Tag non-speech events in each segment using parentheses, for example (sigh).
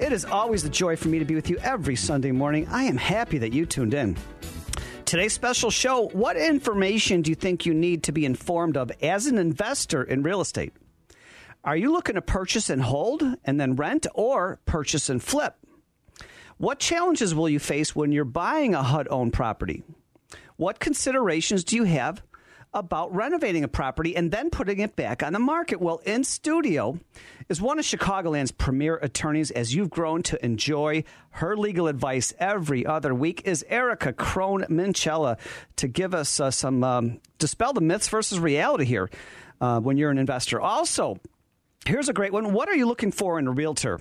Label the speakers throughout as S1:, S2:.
S1: It is always a joy for me to be with you every Sunday morning. I am happy that you tuned in. Today's special show What information do you think you need to be informed of as an investor in real estate? Are you looking to purchase and hold and then rent or purchase and flip? What challenges will you face when you're buying a HUD owned property? What considerations do you have about renovating a property and then putting it back on the market. Well, in studio is one of Chicagoland's premier attorneys as you've grown to enjoy her legal advice every other week is Erica Crohn Minchella to give us uh, some um, dispel the myths versus reality here uh, when you're an investor. Also, here's a great one. What are you looking for in a realtor?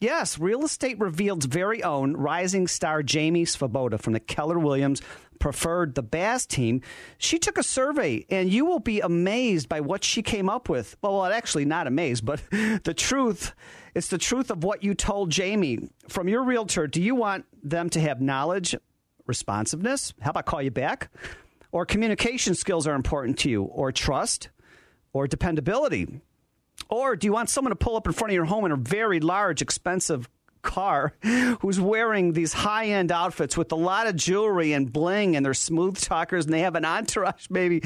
S1: Yes, Real Estate Revealed's very own rising star Jamie Svoboda from the Keller Williams preferred the Baz team. She took a survey, and you will be amazed by what she came up with. Well, actually, not amazed, but (laughs) the truth. It's the truth of what you told Jamie. From your realtor, do you want them to have knowledge, responsiveness? How about call you back? Or communication skills are important to you, or trust, or dependability? Or do you want someone to pull up in front of your home in a very large, expensive car who's wearing these high end outfits with a lot of jewelry and bling, and they're smooth talkers and they have an entourage, baby.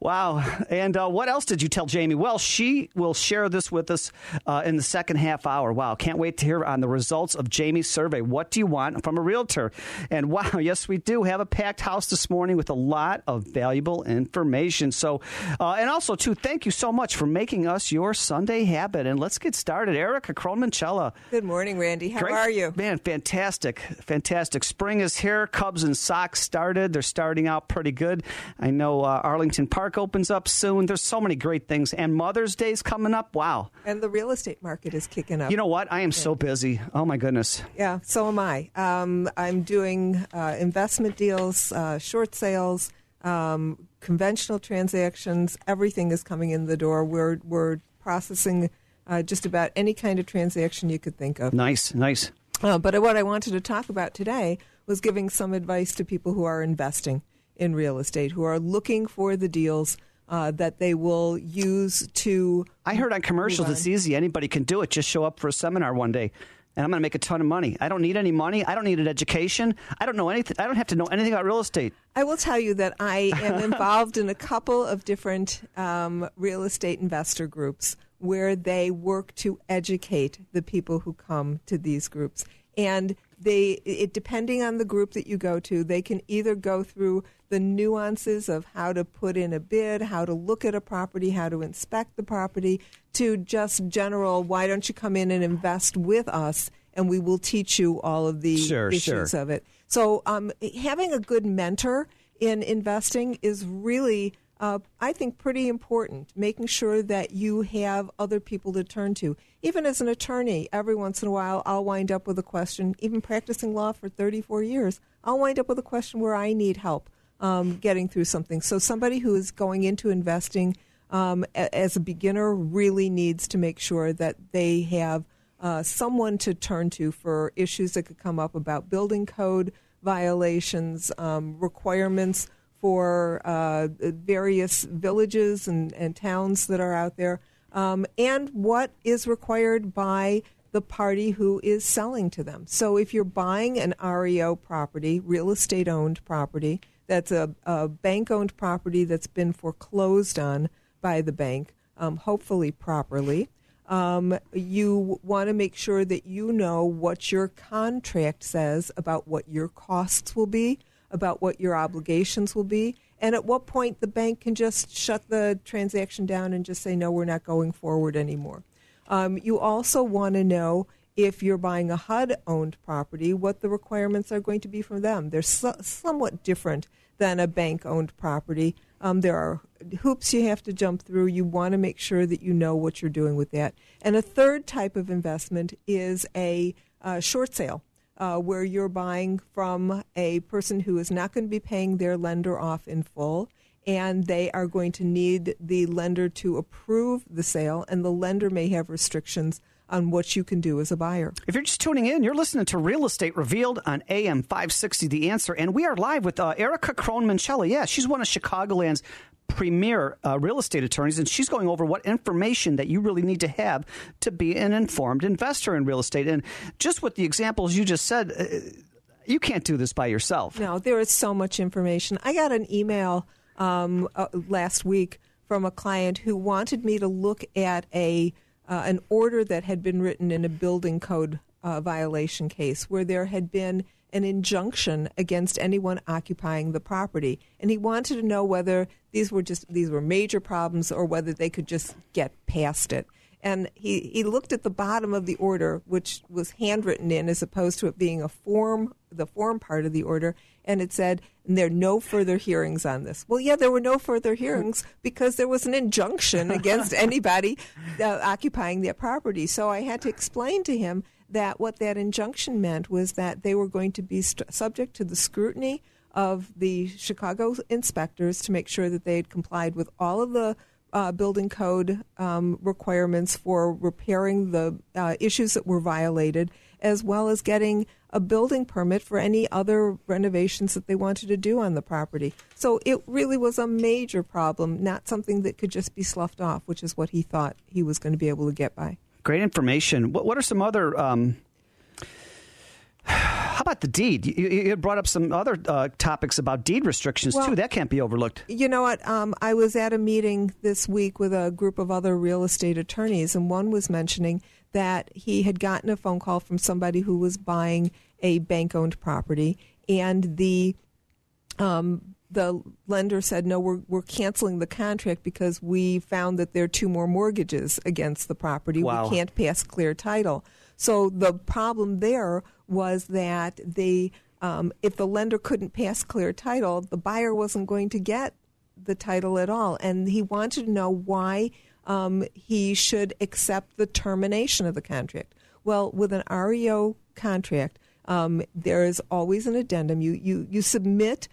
S1: Wow. And uh, what else did you tell Jamie? Well, she will share this with us uh, in the second half hour. Wow. Can't wait to hear on the results of Jamie's survey. What do you want from a realtor? And (laughs) wow, yes, we do have a packed house this morning with a lot of valuable information. So, uh, and also, too, thank you so much for making us your Sunday habit. And let's get started. Erica Crohn Minchella.
S2: Good morning, Randy. How
S1: Great.
S2: are you?
S1: Man, fantastic. Fantastic. Spring is here. Cubs and Sox started. They're starting out pretty good. I know uh, Arlington Park opens up soon. There's so many great things. And Mother's Day's coming up. Wow.
S2: And the real estate market is kicking up.
S1: You know what? I am yeah. so busy. Oh, my goodness.
S2: Yeah, so am I. Um, I'm doing uh, investment deals, uh, short sales, um, conventional transactions. Everything is coming in the door. We're, we're processing – uh, just about any kind of transaction you could think of.
S1: Nice, nice.
S2: Uh, but what I wanted to talk about today was giving some advice to people who are investing in real estate, who are looking for the deals uh, that they will use to.
S1: I heard on commercials it's easy. Anybody can do it. Just show up for a seminar one day. And I'm going to make a ton of money. I don't need any money. I don't need an education. I don't know anything. I don't have to know anything about real estate.
S2: I will tell you that I am (laughs) involved in a couple of different um, real estate investor groups where they work to educate the people who come to these groups. And they, it, depending on the group that you go to, they can either go through the nuances of how to put in a bid, how to look at a property, how to inspect the property, to just general, why don't you come in and invest with us and we will teach you all of the
S1: sure,
S2: issues
S1: sure.
S2: of it. So um, having a good mentor in investing is really uh, I think, pretty important, making sure that you have other people to turn to. Even as an attorney, every once in a while, I'll wind up with a question, even practicing law for 34 years, I'll wind up with a question where I need help um, getting through something. So, somebody who is going into investing um, a- as a beginner really needs to make sure that they have uh, someone to turn to for issues that could come up about building code violations, um, requirements for uh, various villages and, and towns that are out there, um, and what is required by the party who is selling to them. So if you're buying an REO property, real estate owned property, that's a, a bank owned property that's been foreclosed on by the bank, um, hopefully properly. Um, you want to make sure that you know what your contract says about what your costs will be about what your obligations will be, and at what point the bank can just shut the transaction down and just say, no, we're not going forward anymore. Um, you also want to know if you're buying a HUD owned property, what the requirements are going to be from them. They're so, somewhat different than a bank owned property. Um, there are hoops you have to jump through. You want to make sure that you know what you're doing with that. And a third type of investment is a uh, short sale. Uh, where you're buying from a person who is not going to be paying their lender off in full, and they are going to need the lender to approve the sale, and the lender may have restrictions on what you can do as a buyer.
S1: If you're just tuning in, you're listening to Real Estate Revealed on AM 560 The Answer, and we are live with uh, Erica Crohn Yeah, she's one of Chicagoland's premier uh, real estate attorneys, and she's going over what information that you really need to have to be an informed investor in real estate. And just with the examples you just said, uh, you can't do this by yourself.
S2: No, there is so much information. I got an email um, uh, last week from a client who wanted me to look at a uh, an order that had been written in a building code uh, violation case where there had been an injunction against anyone occupying the property. And he wanted to know whether these were just these were major problems or whether they could just get past it. And he, he looked at the bottom of the order which was handwritten in as opposed to it being a form the form part of the order. And it said and there are no further hearings on this. Well yeah there were no further hearings because there was an injunction against (laughs) anybody uh, occupying that property. So i had to explain to him that what that injunction meant was that they were going to be st- subject to the scrutiny of the Chicago inspectors to make sure that they had complied with all of the uh, building code um, requirements for repairing the uh, issues that were violated, as well as getting a building permit for any other renovations that they wanted to do on the property. So it really was a major problem, not something that could just be sloughed off, which is what he thought he was going to be able to get by.
S1: Great information. What, what are some other? Um, how about the deed? You, you, brought up some other uh, topics about deed restrictions well, too. That can't be overlooked.
S2: You know what? Um, I was at a meeting this week with a group of other real estate attorneys, and one was mentioning that he had gotten a phone call from somebody who was buying a bank-owned property, and the um, the lender said, no, we're, we're canceling the contract because we found that there are two more mortgages against the property.
S1: Wow.
S2: We can't pass clear title. So the problem there was that the um, if the lender couldn't pass clear title, the buyer wasn't going to get the title at all. And he wanted to know why um, he should accept the termination of the contract. Well, with an REO contract, um, there is always an addendum. You, you, you submit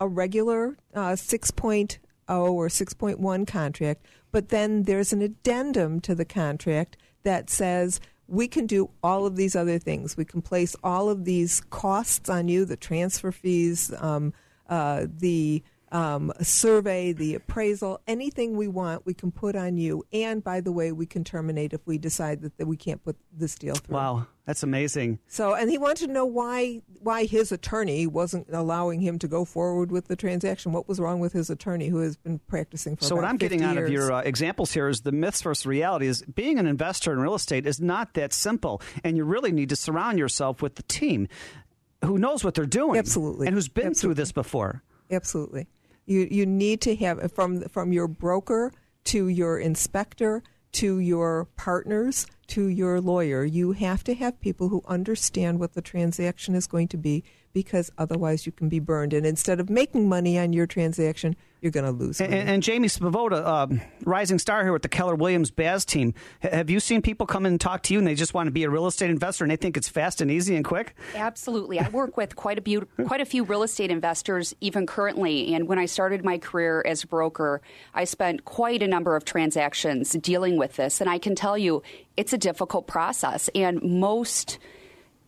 S2: a regular uh, 6.0 or 6.1 contract, but then there's an addendum to the contract that says we can do all of these other things. We can place all of these costs on you, the transfer fees, um, uh, the um, survey, the appraisal, anything we want, we can put on you. And by the way, we can terminate if we decide that, that we can't put this deal through.
S1: Wow, that's amazing.
S2: So, and he wanted to know why why his attorney wasn't allowing him to go forward with the transaction. What was wrong with his attorney, who has been practicing for?
S1: So, what I'm getting
S2: years.
S1: out of your uh, examples here is the myths versus reality. Is being an investor in real estate is not that simple, and you really need to surround yourself with the team who knows what they're doing,
S2: absolutely,
S1: and who's been
S2: absolutely.
S1: through this before.
S2: Absolutely. You you need to have from from your broker to your inspector to your partners to your lawyer. You have to have people who understand what the transaction is going to be because otherwise you can be burned. And instead of making money on your transaction, you're going to lose.
S1: And, and, Jamie Svoboda, uh, rising star here with the Keller Williams Baz team. H- have you seen people come in and talk to you, and they just want to be a real estate investor, and they think it's fast and easy and quick?
S3: Absolutely. I work with quite a few, (laughs) quite a few real estate investors, even currently. And when I started my career as a broker, I spent quite a number of transactions dealing with this, and I can tell you, it's a difficult process, and most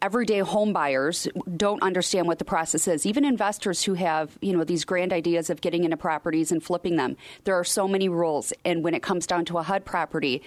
S3: everyday home buyers don't understand what the process is. Even investors who have, you know, these grand ideas of getting into properties and flipping them. There are so many rules and when it comes down to a HUD property,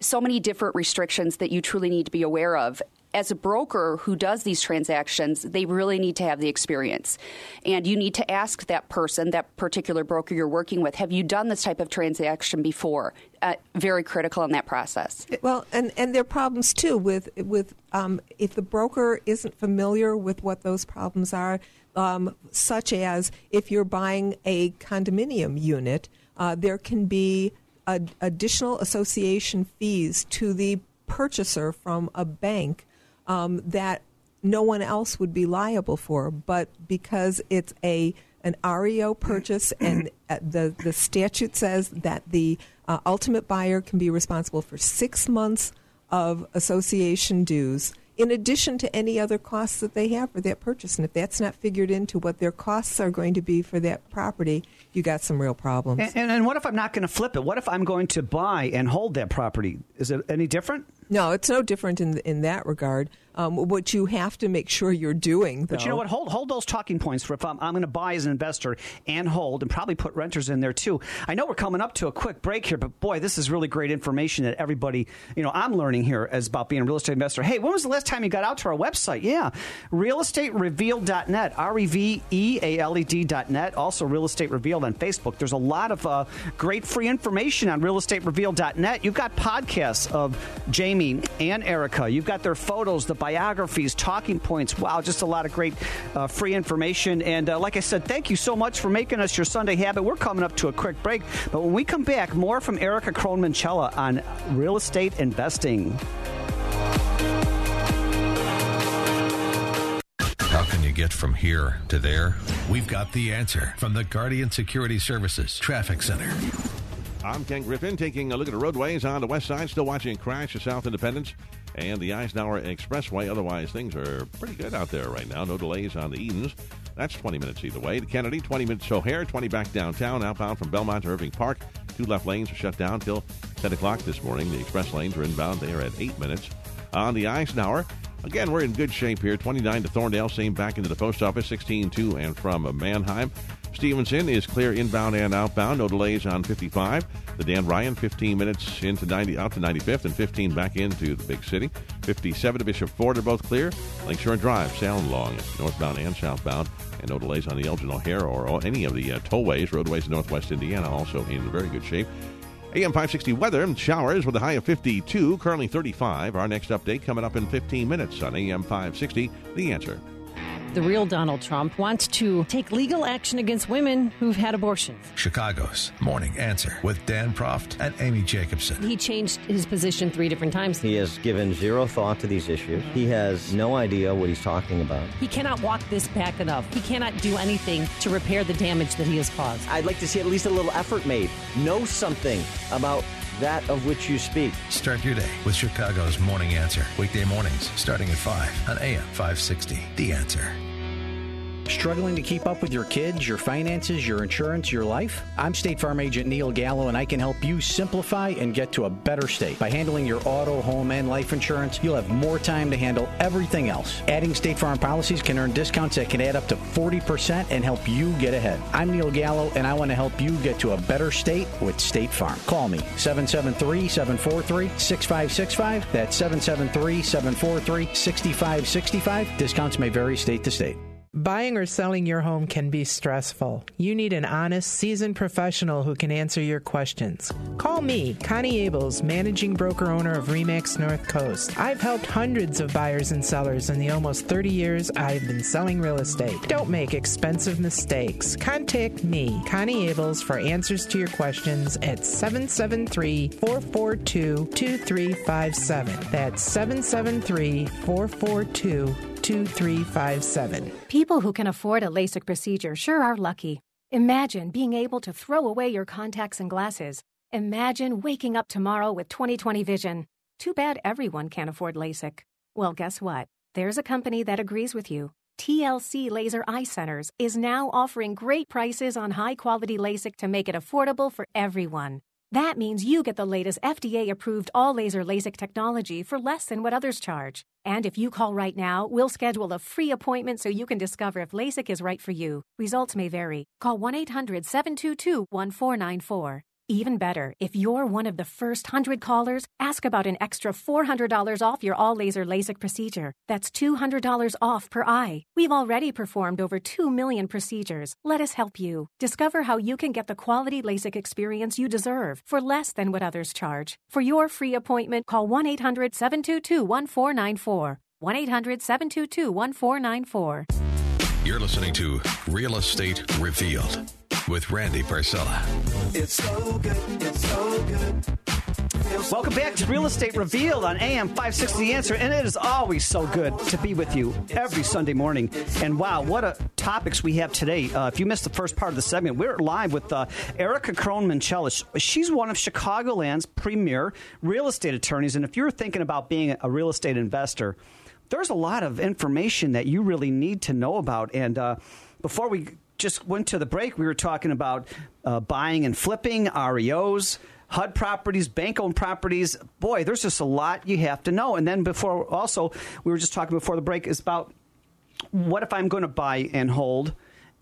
S3: so many different restrictions that you truly need to be aware of as a broker who does these transactions, they really need to have the experience. And you need to ask that person, that particular broker you're working with, have you done this type of transaction before? Uh, very critical in that process.
S2: Well, and, and there are problems too with, with um, if the broker isn't familiar with what those problems are, um, such as if you're buying a condominium unit, uh, there can be additional association fees to the purchaser from a bank um, that no one else would be liable for. But because it's a an REO purchase, (clears throat) and uh, the the statute says that the uh, ultimate buyer can be responsible for six months of association dues in addition to any other costs that they have for that purchase. And if that's not figured into what their costs are going to be for that property, you got some real problems.
S1: And, and, and what if I'm not going to flip it? What if I'm going to buy and hold that property? Is it any different?
S2: No, it's no different in in that regard. Um, what you have to make sure you're doing, though,
S1: But you know what? Hold hold those talking points for if I'm, I'm going to buy as an investor and hold, and probably put renters in there too. I know we're coming up to a quick break here, but boy, this is really great information that everybody, you know, I'm learning here as about being a real estate investor. Hey, when was the last time you got out to our website? Yeah, realestaterevealed.net, R E V E A L E D.net. Also, Real Estate Revealed on Facebook. There's a lot of uh, great free information on realestaterevealed.net. You've got podcasts of Jamie and Erica. You've got their photos, the biographies, talking points. Wow, just a lot of great uh, free information. And uh, like I said, thank you so much for making us your Sunday habit. We're coming up to a quick break, but when we come back, more from Erica Crohn Minchella on real estate investing.
S4: How can you get from here to there? We've got the answer from the Guardian Security Services Traffic Center.
S5: I'm Ken Griffin taking a look at the roadways on the west side. Still watching crash at South Independence and the Eisenhower Expressway. Otherwise, things are pretty good out there right now. No delays on the Edens. That's 20 minutes either way. The Kennedy, 20 minutes to O'Hare, 20 back downtown, outbound from Belmont to Irving Park. Two left lanes are shut down till 10 o'clock this morning. The express lanes are inbound. They are at 8 minutes. On the Eisenhower, again, we're in good shape here. 29 to Thorndale, same back into the post office, 16 to and from Mannheim. Stevenson is clear inbound and outbound. No delays on 55. The Dan Ryan, 15 minutes into 90, out to 95th, and 15 back into the big city. 57 to Bishop Ford are both clear. Lakeshore Drive, Sound Long, northbound and southbound. And no delays on the Elgin O'Hare or any of the uh, tollways, roadways in northwest Indiana, also in very good shape. AM 560 weather, showers with a high of 52, currently 35. Our next update coming up in 15 minutes on AM 560. The answer.
S6: The real Donald Trump wants to take legal action against women who've had abortions.
S4: Chicago's Morning Answer with Dan Proft and Amy Jacobson.
S6: He changed his position three different times.
S7: He has given zero thought to these issues. He has no idea what he's talking about.
S6: He cannot walk this back enough. He cannot do anything to repair the damage that he has caused.
S7: I'd like to see at least a little effort made. Know something about that of which you speak.
S4: Start your day with Chicago's Morning Answer. Weekday mornings starting at 5 on AM 560. The Answer.
S8: Struggling to keep up with your kids, your finances, your insurance, your life? I'm State Farm Agent Neil Gallo, and I can help you simplify and get to a better state. By handling your auto, home, and life insurance, you'll have more time to handle everything else. Adding State Farm policies can earn discounts that can add up to 40% and help you get ahead. I'm Neil Gallo, and I want to help you get to a better state with State Farm. Call me 773 743 6565. That's 773 743 6565. Discounts may vary state to state.
S9: Buying or selling your home can be stressful. You need an honest, seasoned professional who can answer your questions. Call me, Connie Abels, managing broker owner of Remax North Coast. I've helped hundreds of buyers and sellers in the almost 30 years I've been selling real estate. Don't make expensive mistakes. Contact me, Connie Abels, for answers to your questions at 773 442 2357. That's 773 442 2357.
S10: People who can afford a LASIK procedure sure are lucky. Imagine being able to throw away your contacts and glasses. Imagine waking up tomorrow with 20/20 vision. Too bad everyone can't afford LASIK. Well, guess what? There's a company that agrees with you. TLC Laser Eye Centers is now offering great prices on high quality LASIK to make it affordable for everyone. That means you get the latest FDA approved all laser LASIK technology for less than what others charge. And if you call right now, we'll schedule a free appointment so you can discover if LASIK is right for you. Results may vary. Call 1 800 722 1494. Even better, if you're one of the first 100 callers, ask about an extra $400 off your all laser LASIK procedure. That's $200 off per eye. We've already performed over 2 million procedures. Let us help you. Discover how you can get the quality LASIK experience you deserve for less than what others charge. For your free appointment, call 1 800 722 1494. 1 800 722 1494.
S4: You're listening to Real Estate Revealed with Randy Barcella.
S1: It's so good. It's so good. Welcome back to Real Estate Revealed on AM 560 The Answer, and it is always so good to be with you every Sunday morning. And wow, what a topics we have today. Uh, if you missed the first part of the segment, we're live with uh, Erica Crohn Minchella. She's one of Chicagoland's premier real estate attorneys, and if you're thinking about being a real estate investor, there's a lot of information that you really need to know about. And uh, before we just went to the break, we were talking about uh, buying and flipping, REOs. HUD properties, bank owned properties. Boy, there's just a lot you have to know. And then before, also, we were just talking before the break is about what if I'm going to buy and hold,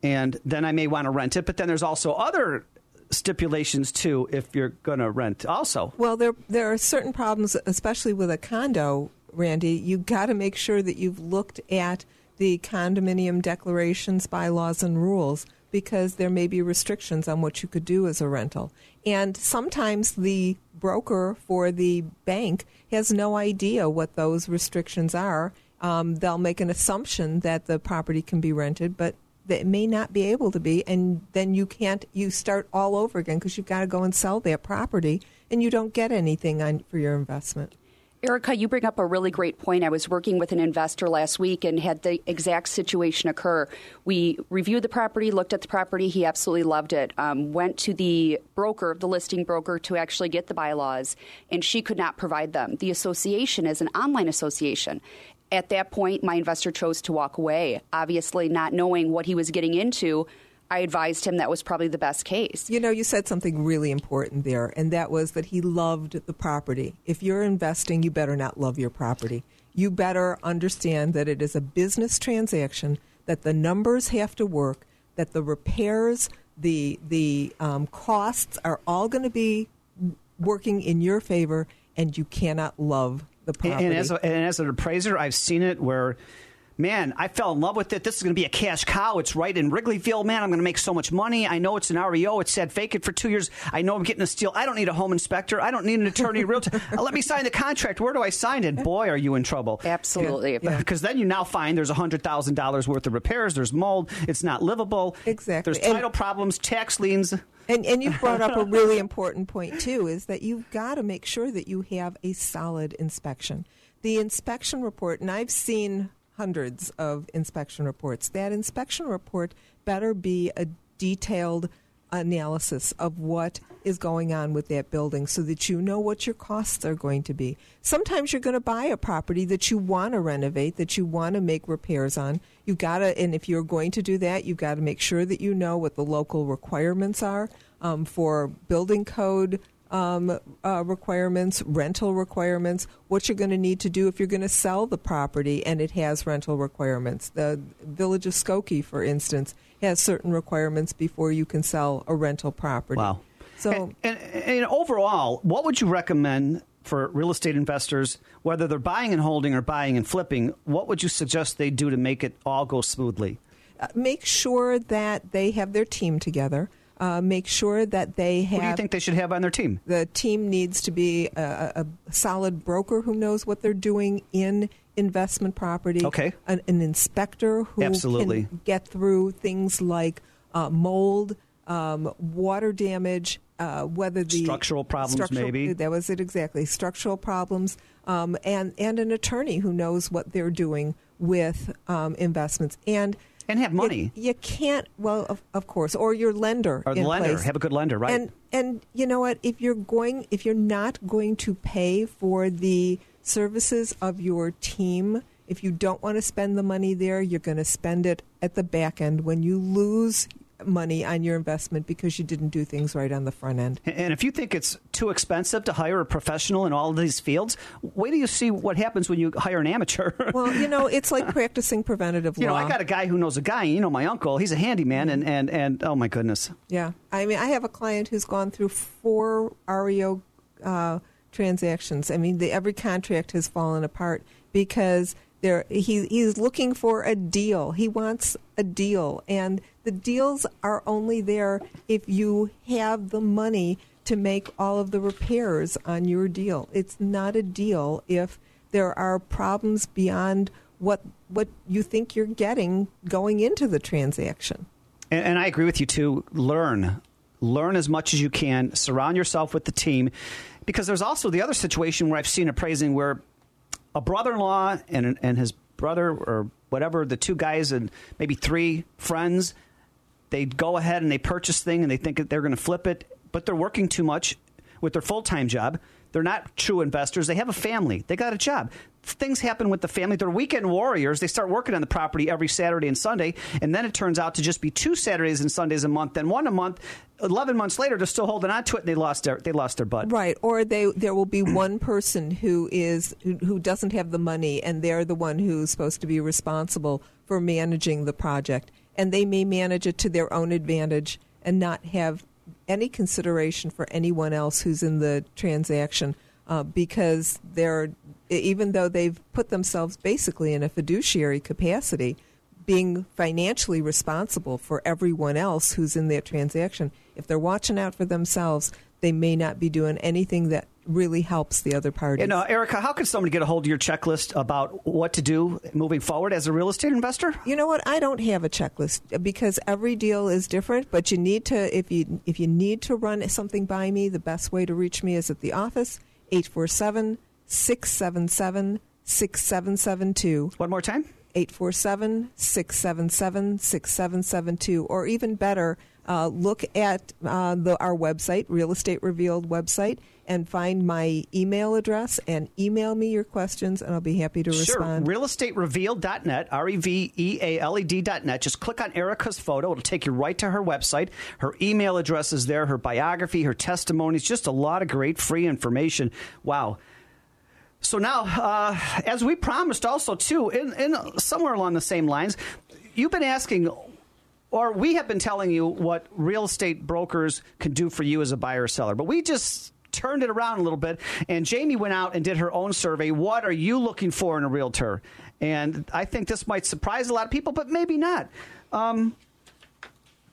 S1: and then I may want to rent it. But then there's also other stipulations too if you're going to rent. Also,
S2: well, there there are certain problems, especially with a condo. Randy, you got to make sure that you've looked at the condominium declarations, bylaws, and rules because there may be restrictions on what you could do as a rental. And sometimes the broker for the bank has no idea what those restrictions are. Um, they'll make an assumption that the property can be rented, but that may not be able to be. And then you can't, you start all over again because you've got to go and sell that property and you don't get anything on, for your investment.
S3: Erica, you bring up a really great point. I was working with an investor last week and had the exact situation occur. We reviewed the property, looked at the property. He absolutely loved it. Um, went to the broker, the listing broker, to actually get the bylaws, and she could not provide them. The association is an online association. At that point, my investor chose to walk away, obviously not knowing what he was getting into I advised him that was probably the best case.
S2: You know, you said something really important there, and that was that he loved the property. If you're investing, you better not love your property. You better understand that it is a business transaction, that the numbers have to work, that the repairs, the the um, costs are all going to be working in your favor, and you cannot love the property.
S1: And, and as, a, and as an appraiser, I've seen it where man, I fell in love with it. This is going to be a cash cow. It's right in Wrigleyville. Man, I'm going to make so much money. I know it's an REO. It said vacant for two years. I know I'm getting a steal. I don't need a home inspector. I don't need an attorney. realtor. (laughs) Let me sign the contract. Where do I sign it? Boy, are you in trouble.
S3: Absolutely.
S1: Because yeah. then you now find there's $100,000 worth of repairs. There's mold. It's not livable.
S2: Exactly.
S1: There's title and, problems, tax liens.
S2: And, and you brought up a (laughs) really important point, too, is that you've got to make sure that you have a solid inspection. The inspection report, and I've seen hundreds of inspection reports. That inspection report better be a detailed analysis of what is going on with that building so that you know what your costs are going to be. Sometimes you're going to buy a property that you want to renovate, that you want to make repairs on. You've got to, and if you're going to do that, you've got to make sure that you know what the local requirements are um, for building code um, uh, requirements, rental requirements, what you're going to need to do if you're going to sell the property and it has rental requirements. The Village of Skokie, for instance, has certain requirements before you can sell a rental property.
S1: Wow.
S2: So,
S1: and, and, and overall, what would you recommend for real estate investors, whether they're buying and holding or buying and flipping? What would you suggest they do to make it all go smoothly?
S2: Uh, make sure that they have their team together. Uh, make sure that they have.
S1: What do you think they should have on their team?
S2: The team needs to be a, a solid broker who knows what they're doing in investment property.
S1: Okay.
S2: An, an inspector who
S1: Absolutely.
S2: can get through things like uh, mold, um, water damage, uh, whether the
S1: structural problems,
S2: structural,
S1: maybe
S2: that was it exactly. Structural problems, um, and and an attorney who knows what they're doing with um, investments and
S1: and have money.
S2: You, you can't. Well, of, of, course, or your lender.
S1: Or the lender.
S2: Place.
S1: Have a good lender, right?
S2: And and you know what? If you're going, if you're not going to pay for the services of your team, if you don't want to spend the money there, you're going to spend it at the back end when you lose money on your investment because you didn't do things right on the front end.
S1: And if you think it's too expensive to hire a professional in all of these fields, wait till you see what happens when you hire an amateur. (laughs)
S2: well, you know, it's like practicing preventative
S1: you
S2: law.
S1: You know, I got a guy who knows a guy. You know, my uncle, he's a handyman, and, and, and oh my goodness.
S2: Yeah. I mean, I have a client who's gone through four REO uh, transactions. I mean, the, every contract has fallen apart because there he he's looking for a deal. He wants a deal, and the deals are only there if you have the money to make all of the repairs on your deal. It's not a deal if there are problems beyond what what you think you're getting going into the transaction.
S1: And, and I agree with you too. Learn, learn as much as you can. Surround yourself with the team, because there's also the other situation where I've seen appraising where a brother-in-law and and his brother or whatever, the two guys and maybe three friends, they go ahead and they purchase thing and they think they're going to flip it, but they're working too much with their full-time job. They're not true investors. They have a family. They got a job. Things happen with the family. They're weekend warriors. They start working on the property every Saturday and Sunday, and then it turns out to just be two Saturdays and Sundays a month, then one a month. Eleven months later, they're still holding on to it, and they lost their they lost their butt.
S2: Right, or they there will be (clears throat) one person who is who, who doesn't have the money, and they're the one who's supposed to be responsible for managing the project, and they may manage it to their own advantage and not have any consideration for anyone else who's in the transaction uh, because they're even though they've put themselves basically in a fiduciary capacity being financially responsible for everyone else who's in that transaction if they're watching out for themselves they may not be doing anything that really helps the other party.
S1: You uh, know, Erica, how can somebody get a hold of your checklist about what to do moving forward as a real estate investor?
S2: You know what? I don't have a checklist because every deal is different. But you need to if you if you need to run something by me, the best way to reach me is at the office 847 677 6772.
S1: One more time
S2: 847 677 6772. Or even better, uh, look at uh, the, our website, Real Estate Revealed website, and find my email address and email me your questions, and I'll be happy to respond. sure.
S1: RealEstateRevealed.net, R E V E A L E D.net. Just click on Erica's photo. It'll take you right to her website. Her email address is there, her biography, her testimonies, just a lot of great free information. Wow. So now, uh, as we promised, also too, in, in somewhere along the same lines, you've been asking, or we have been telling you what real estate brokers can do for you as a buyer or seller, but we just turned it around a little bit, and Jamie went out and did her own survey. What are you looking for in a realtor? And I think this might surprise a lot of people, but maybe not. Um,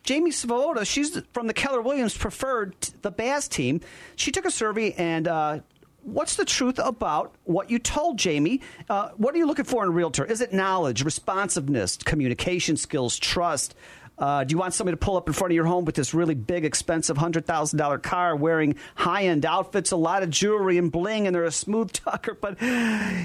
S1: Jamie Svoboda, she's from the Keller Williams Preferred, the Baz team. She took a survey and. Uh, What's the truth about what you told Jamie? Uh, what are you looking for in a realtor? Is it knowledge, responsiveness, communication skills, trust? Uh, do you want somebody to pull up in front of your home with this really big, expensive $100,000 car wearing high end outfits, a lot of jewelry and bling, and they're a smooth (laughs) talker? But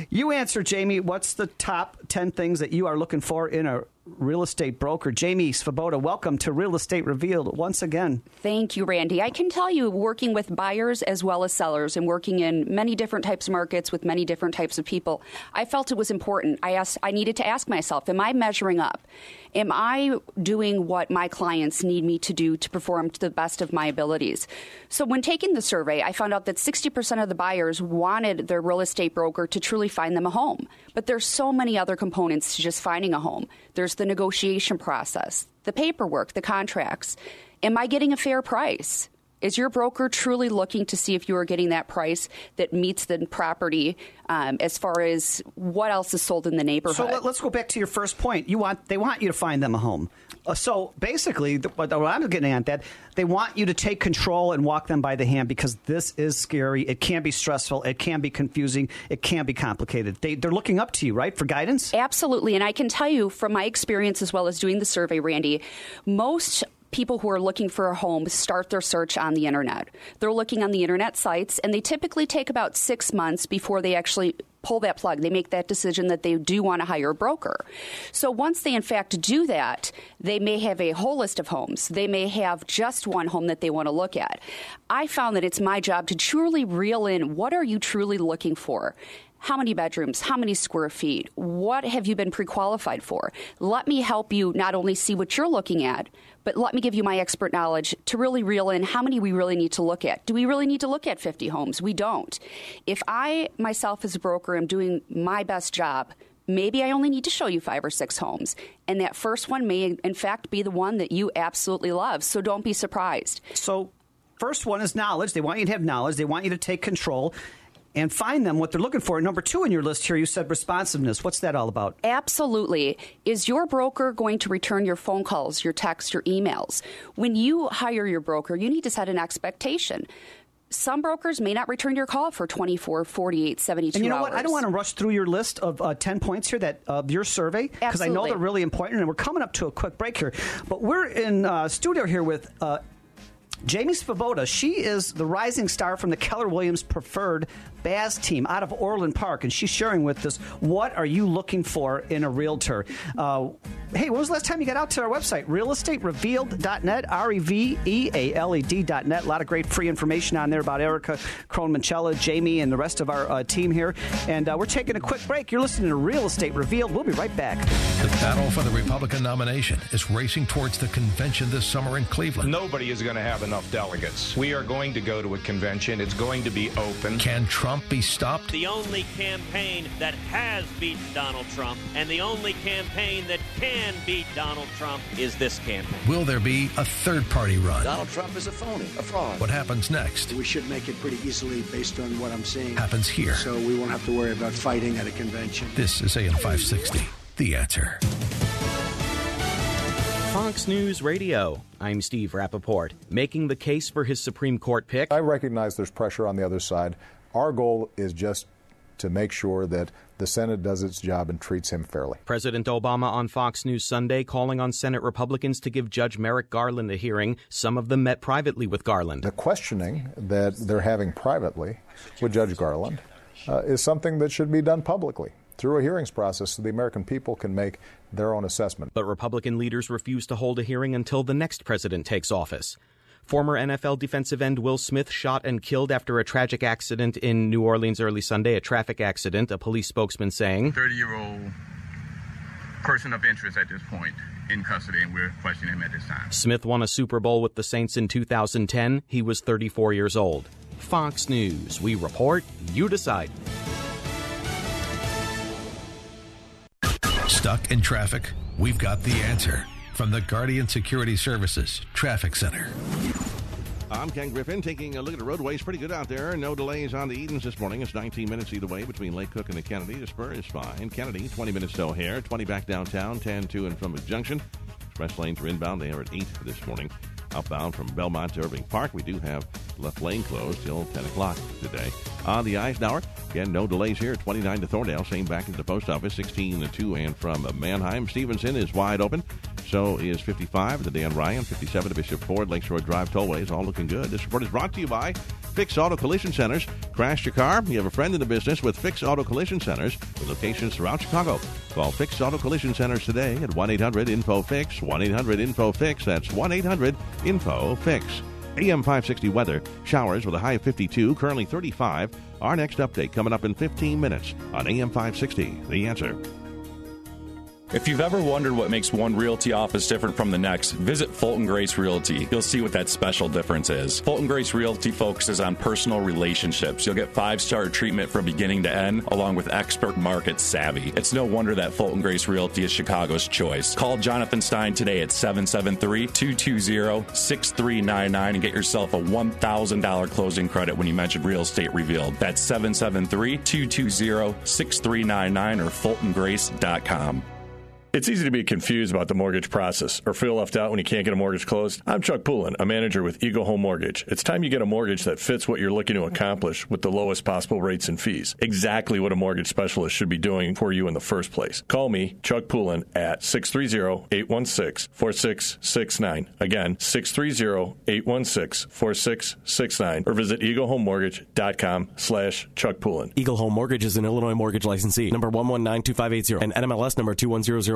S1: you answer, Jamie. What's the top 10 things that you are looking for in a real estate broker. Jamie Svoboda, welcome to Real Estate Revealed once again.
S3: Thank you, Randy. I can tell you, working with buyers as well as sellers and working in many different types of markets with many different types of people, I felt it was important. I asked, I needed to ask myself, am I measuring up? Am I doing what my clients need me to do to perform to the best of my abilities? So, when taking the survey, I found out that 60% of the buyers wanted their real estate broker to truly find them a home. But there's so many other components to just finding a home. There's the negotiation process, the paperwork, the contracts. Am I getting a fair price? Is your broker truly looking to see if you are getting that price that meets the property um, as far as what else is sold in the neighborhood?
S1: So let, us go back to your first point. You want they want you to find them a home. Uh, so basically, the, what I'm getting at that they want you to take control and walk them by the hand because this is scary. It can be stressful. It can be confusing. It can be complicated. They, they're looking up to you, right, for guidance.
S3: Absolutely, and I can tell you from my experience as well as doing the survey, Randy, most people who are looking for a home start their search on the internet. They're looking on the internet sites, and they typically take about six months before they actually pull that plug. They make that decision that they do want to hire a broker. So once they, in fact, do that, they may have a whole list of homes. They may have just one home that they want to look at. I found that it's my job to truly reel in what are you truly looking for? How many bedrooms? How many square feet? What have you been pre qualified for? Let me help you not only see what you're looking at, but let me give you my expert knowledge to really reel in how many we really need to look at. Do we really need to look at 50 homes? We don't. If I myself as a broker am doing my best job, maybe I only need to show you five or six homes. And that first one may, in fact, be the one that you absolutely love. So don't be surprised.
S1: So, first one is knowledge. They want you to have knowledge, they want you to take control and find them what they're looking for. Number two in your list here, you said responsiveness. What's that all about?
S3: Absolutely. Is your broker going to return your phone calls, your texts, your emails? When you hire your broker, you need to set an expectation some brokers may not return your call for 24, 48, 72
S1: And you know
S3: hours.
S1: what? I don't want to rush through your list of uh, 10 points here that of your survey because I know they're really important and we're coming up to a quick break here. But we're in uh, studio here with uh, Jamie Svoboda, she is the rising star from the Keller Williams Preferred Baz team out of Orland Park, and she's sharing with us what are you looking for in a realtor. Uh, hey, when was the last time you got out to our website? Realestaterevealed.net, R E V E A L E D.net. A lot of great free information on there about Erica Crohn Jamie, and the rest of our uh, team here. And uh, we're taking a quick break. You're listening to Real Estate Revealed. We'll be right back.
S4: The battle for the Republican nomination is racing towards the convention this summer in Cleveland.
S11: Nobody is going to have enough delegates. We are going to go to a convention. It's going to be open.
S4: Can Trump be stopped?
S12: The only campaign that has beaten Donald Trump and the only campaign that can beat Donald Trump is this campaign.
S4: Will there be a third party run?
S13: Donald Trump is a phony, a fraud.
S4: What happens next?
S13: We should make it pretty easily based on what I'm seeing.
S4: Happens here.
S13: So we won't have to worry about fighting at a convention.
S4: This is AM 560, The Answer.
S14: Fox News Radio. I'm Steve Rappaport, making the case for his Supreme Court pick.
S15: I recognize there's pressure on the other side. Our goal is just to make sure that the Senate does its job and treats him fairly.
S14: President Obama on Fox News Sunday calling on Senate Republicans to give Judge Merrick Garland a hearing. Some of them met privately with Garland.
S15: The questioning that they're having privately with Judge Garland uh, is something that should be done publicly through a hearings process so the American people can make their own assessment.
S14: But Republican leaders refuse to hold a hearing until the next president takes office. Former NFL defensive end Will Smith shot and killed after a tragic accident in New Orleans early Sunday, a traffic accident, a police spokesman saying.
S16: 30 year old person of interest at this point in custody, and we're questioning him at this time.
S14: Smith won a Super Bowl with the Saints in 2010. He was 34 years old. Fox News. We report, you decide.
S4: Stuck in traffic? We've got the answer from the Guardian Security Services Traffic Center.
S5: I'm Ken Griffin taking a look at the roadways. Pretty good out there. No delays on the Edens this morning. It's 19 minutes either way between Lake Cook and the Kennedy. The spur is fine. Kennedy, 20 minutes to O'Hare, 20 back downtown, 10 to and from the junction. Express lanes are inbound. They are at 8 this morning. Outbound from Belmont to Irving Park, we do have left lane closed till 10 o'clock today. On the Eisenhower, again, no delays here. 29 to Thorndale, same back into the post office. 16 to 2 and from Mannheim. Stevenson is wide open. So is 55 to Dan Ryan, 57 to Bishop Ford, Lakeshore Drive tollways, all looking good. This report is brought to you by Fix Auto Collision Centers. Crashed your car? You have a friend in the business with Fix Auto Collision Centers with locations throughout Chicago. Call Fix Auto Collision Centers today at 1 800 INFO FIX. 1 800 INFO FIX. That's 1 800 INFO FIX. AM 560 weather. Showers with a high of 52, currently 35. Our next update coming up in 15 minutes on AM 560. The answer.
S17: If you've ever wondered what makes one realty office different from the next, visit Fulton Grace Realty. You'll see what that special difference is. Fulton Grace Realty focuses on personal relationships. You'll get five star treatment from beginning to end, along with expert market savvy. It's no wonder that Fulton Grace Realty is Chicago's choice. Call Jonathan Stein today at 773 220 6399 and get yourself a $1,000 closing credit when you mention Real Estate Revealed. That's 773 220 6399 or FultonGrace.com.
S18: It's easy to be confused about the mortgage process or feel left out when you can't get a mortgage closed. I'm Chuck Poulin, a manager with Eagle Home Mortgage. It's time you get a mortgage that fits what you're looking to accomplish with the lowest possible rates and fees. Exactly what a mortgage specialist should be doing for you in the first place. Call me, Chuck Poulin, at 630-816-4669. Again, 630-816-4669 or visit eaglehomemortgage.com slash Chuck Poulin.
S19: Eagle Home Mortgage is an Illinois mortgage licensee. Number 1192580 and NMLS number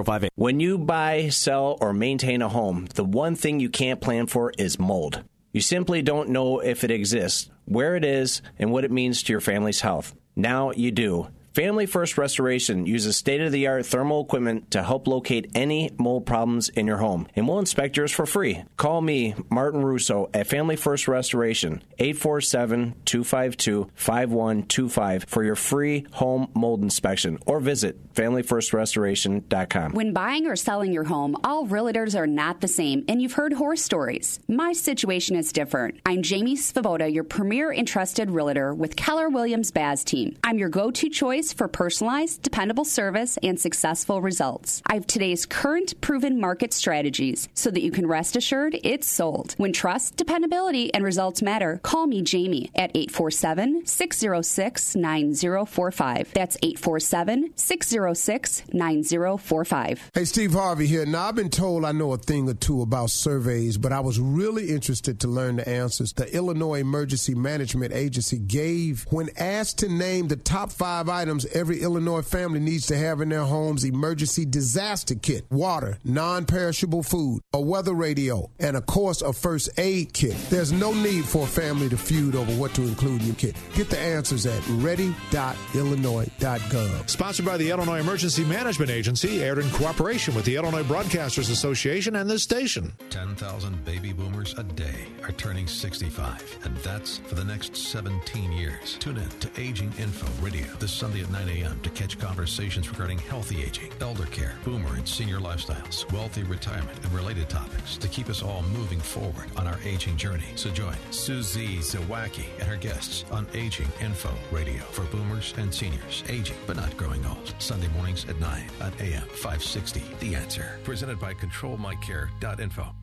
S19: 21005.
S7: When you buy, sell, or maintain a home, the one thing you can't plan for is mold. You simply don't know if it exists, where it is, and what it means to your family's health. Now you do. Family First Restoration uses state of the art thermal equipment to help locate any mold problems in your home, and we'll inspect yours for free. Call me, Martin Russo, at Family First Restoration, 847 252 5125 for your free home mold inspection, or visit FamilyFirstRestoration.com.
S3: When buying or selling your home, all realtors are not the same, and you've heard horror stories. My situation is different. I'm Jamie Svoboda, your premier entrusted realtor with Keller Williams Baz team. I'm your go to choice for personalized, dependable service and successful results. I have today's current proven market strategies so that you can rest assured it's sold. When trust, dependability, and results matter, call me Jamie at 847 606 9045. That's 847 606 9045.
S20: Hey, Steve Harvey here. Now, I've been told I know a thing or two about surveys, but I was really interested to learn the answers the Illinois Emergency Management Agency gave when asked to name the top five items items every Illinois family needs to have in their homes emergency disaster kit, water, non perishable food, a weather radio, and a course of first aid kit. There's no need for a family to feud over what to include in your kit. Get the answers at ready.illinois.gov.
S21: Sponsored by the Illinois Emergency Management Agency, aired in cooperation with the Illinois Broadcasters Association and this station.
S4: 10,000 baby boomers a day are turning 65, and that's for the next 17 years. Tune in to Aging Info Radio this Sunday at 9 a.m. to catch conversations regarding healthy aging, elder care, boomer and senior lifestyles, wealthy retirement, and related topics to keep us all moving forward on our aging journey. So join Susie Zawacki and her guests on Aging Info Radio for boomers and seniors, aging but not growing old. Sunday mornings at 9 on AM 560. The Answer. Presented by ControlMyCare.info.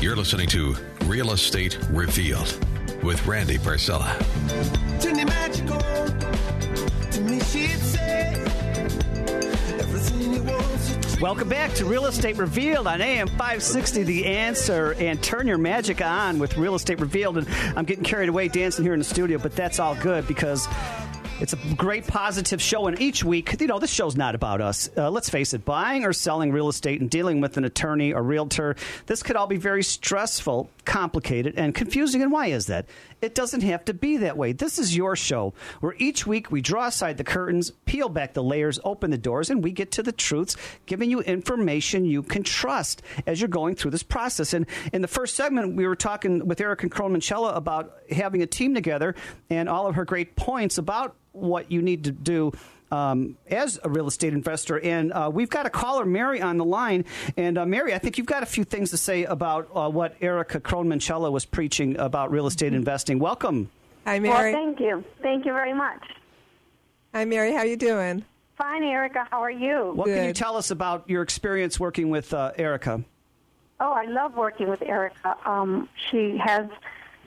S4: You're listening to Real Estate Revealed with Randy Barcella.
S1: Welcome back to Real Estate Revealed on AM 560 The Answer and turn your magic on with Real Estate Revealed. And I'm getting carried away dancing here in the studio, but that's all good because it's a great positive show. And each week, you know, this show's not about us. Uh, let's face it, buying or selling real estate and dealing with an attorney or realtor, this could all be very stressful, complicated, and confusing. And why is that? It doesn't have to be that way. This is your show where each week we draw aside the curtains, peel back the layers, open the doors, and we get to the truths, giving you information you can trust as you're going through this process. And in the first segment, we were talking with Erica Crohn Minchella about having a team together and all of her great points about what you need to do um, as a real estate investor. And uh, we've got a caller, Mary, on the line. And uh, Mary, I think you've got a few things to say about uh, what Erica Crohn Minchella was preaching about real estate investing. Welcome.
S2: Hi,
S22: Well,
S2: Mary.
S22: thank you. Thank you very much.
S2: Hi, Mary. How are you doing?
S22: Fine, Erica. How are you?
S1: What can you tell us about your experience working with uh, Erica?
S22: Oh, I love working with Erica. Um, she has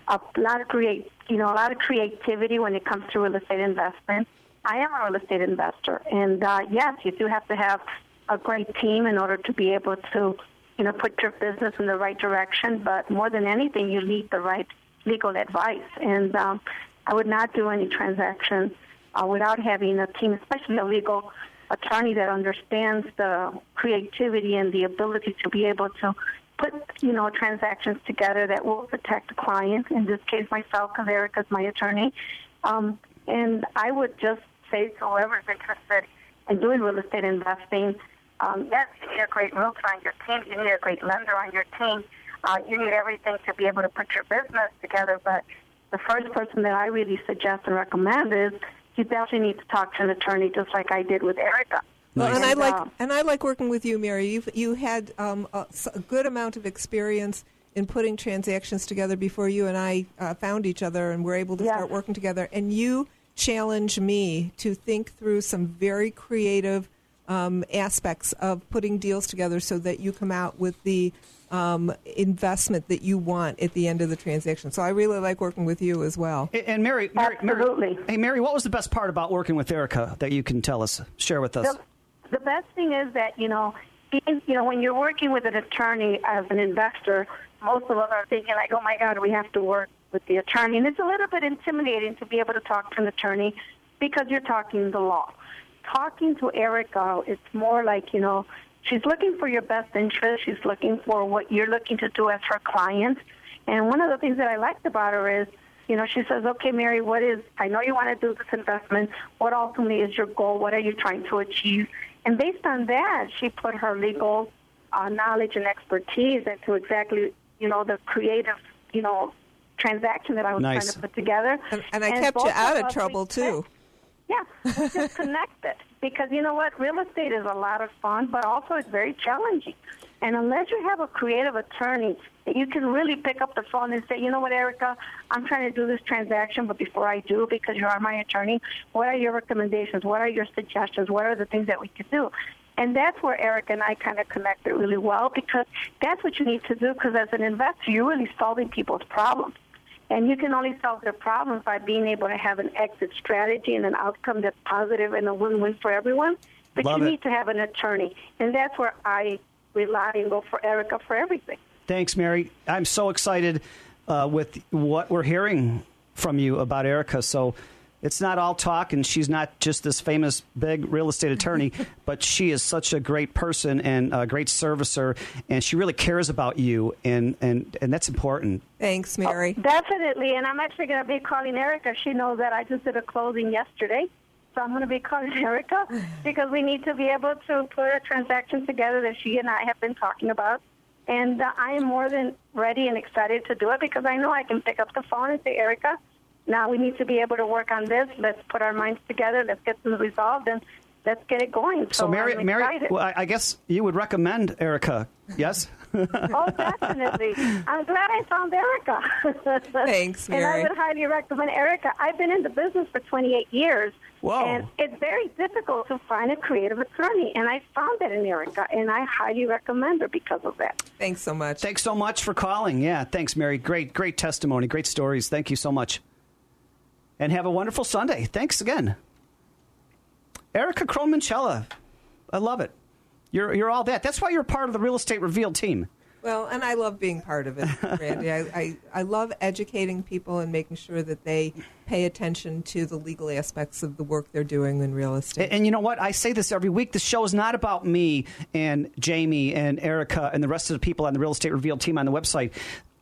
S22: a lot of create, you know, a lot of creativity when it comes to real estate investment. I am a real estate investor, and uh, yes, you do have to have a great team in order to be able to, you know, put your business in the right direction. But more than anything, you need the right legal advice. And um, I would not do any transaction uh, without having a team, especially a legal attorney that understands the creativity and the ability to be able to put you know transactions together that will protect the client. In this case, myself, because Erica's my attorney. Um, and I would just say to whoever's interested in doing real estate investing, um, yes, you need a great realtor on your team. You need a great lender on your team. Uh, you need everything to be able to put your business together. But the first person that I really suggest and recommend is you definitely need to talk to an attorney, just like I did with Erica.
S2: Well, and I like and I like working with you, Mary. You've you had um, a, s- a good amount of experience in putting transactions together before you and I uh, found each other and were able to start working together. And you challenge me to think through some very creative um, aspects of putting deals together so that you come out with the um, investment that you want at the end of the transaction. So I really like working with you as well.
S1: And and Mary, Mary, Mary, hey Mary, what was the best part about working with Erica that you can tell us, share with us?
S22: The, the best thing is that you know, you know, when you're working with an attorney as an investor, most of us are thinking like, "Oh my God, we have to work with the attorney," and it's a little bit intimidating to be able to talk to an attorney because you're talking the law. Talking to Erica, it's more like you know, she's looking for your best interest. She's looking for what you're looking to do as her client. And one of the things that I liked about her is you know, she says, okay, Mary, what is, I know you want to do this investment. What ultimately is your goal? What are you trying to achieve? And based on that, she put her legal uh, knowledge and expertise into exactly, you know, the creative, you know, transaction that I was
S2: Nice.
S22: trying to put together.
S2: And, and I kept you out of
S22: us,
S2: trouble too.
S22: yeah, we just (laughs) connected because you know what, real estate is a lot of fun, but also it's very challenging. And unless you have a creative attorney that you can really pick up the phone and say, you know what, Erica, I'm trying to do this transaction, but before I do, because you are my attorney, what are your recommendations? What are your suggestions? What are the things that we can do? And that's where Eric and I kind of connected really well because that's what you need to do. Because as an investor, you're really solving people's problems. And you can only solve their problems by being able to have an exit strategy and an outcome that's positive and a win-win for everyone. But
S1: Love
S22: you
S1: it.
S22: need to have an attorney, and that's where I rely and go for Erica for everything.
S1: Thanks, Mary. I'm so excited uh, with what we're hearing from you about Erica. So It's not all talk, and she's not just this famous big real estate attorney, (laughs) but she is such a great person and a great servicer, and she really cares about you, and, and, and that's important.
S2: Thanks, Mary.
S22: Oh, definitely, and I'm actually going to be calling Erica. She knows that I just did a closing yesterday, so I'm going to be (laughs) calling Erica because we need to be able to put a transaction together that she and I have been talking about. And uh, I am more than ready and excited to do it because I know I can pick up the phone and say, Erica, now we need to be able to work on this. Let's put our minds together. Let's get this resolved and let's get it going. So,
S1: So, Mary, Mary, well, I I guess you would recommend Erica, yes?
S22: Oh, definitely. I'm glad I found Erica. (laughs)
S2: Thanks, Mary.
S22: And I would highly recommend Erica. I've been in the business for 28 years.
S1: Whoa.
S22: And it's very difficult to find a creative attorney. And I found that in Erica. And I highly recommend her because of that.
S2: Thanks so much.
S1: Thanks so much for calling. Yeah, thanks, Mary. Great, great testimony, great stories. Thank you so much. And have a wonderful Sunday. Thanks again. Erica Crohn Minchella. I love it. You're, you're all that. That's why you're part of the Real Estate Revealed team.
S2: Well, and I love being part of it, (laughs) Randy. I, I, I love educating people and making sure that they pay attention to the legal aspects of the work they're doing in real estate.
S1: And, and you know what? I say this every week. The show is not about me and Jamie and Erica and the rest of the people on the Real Estate Revealed team on the website.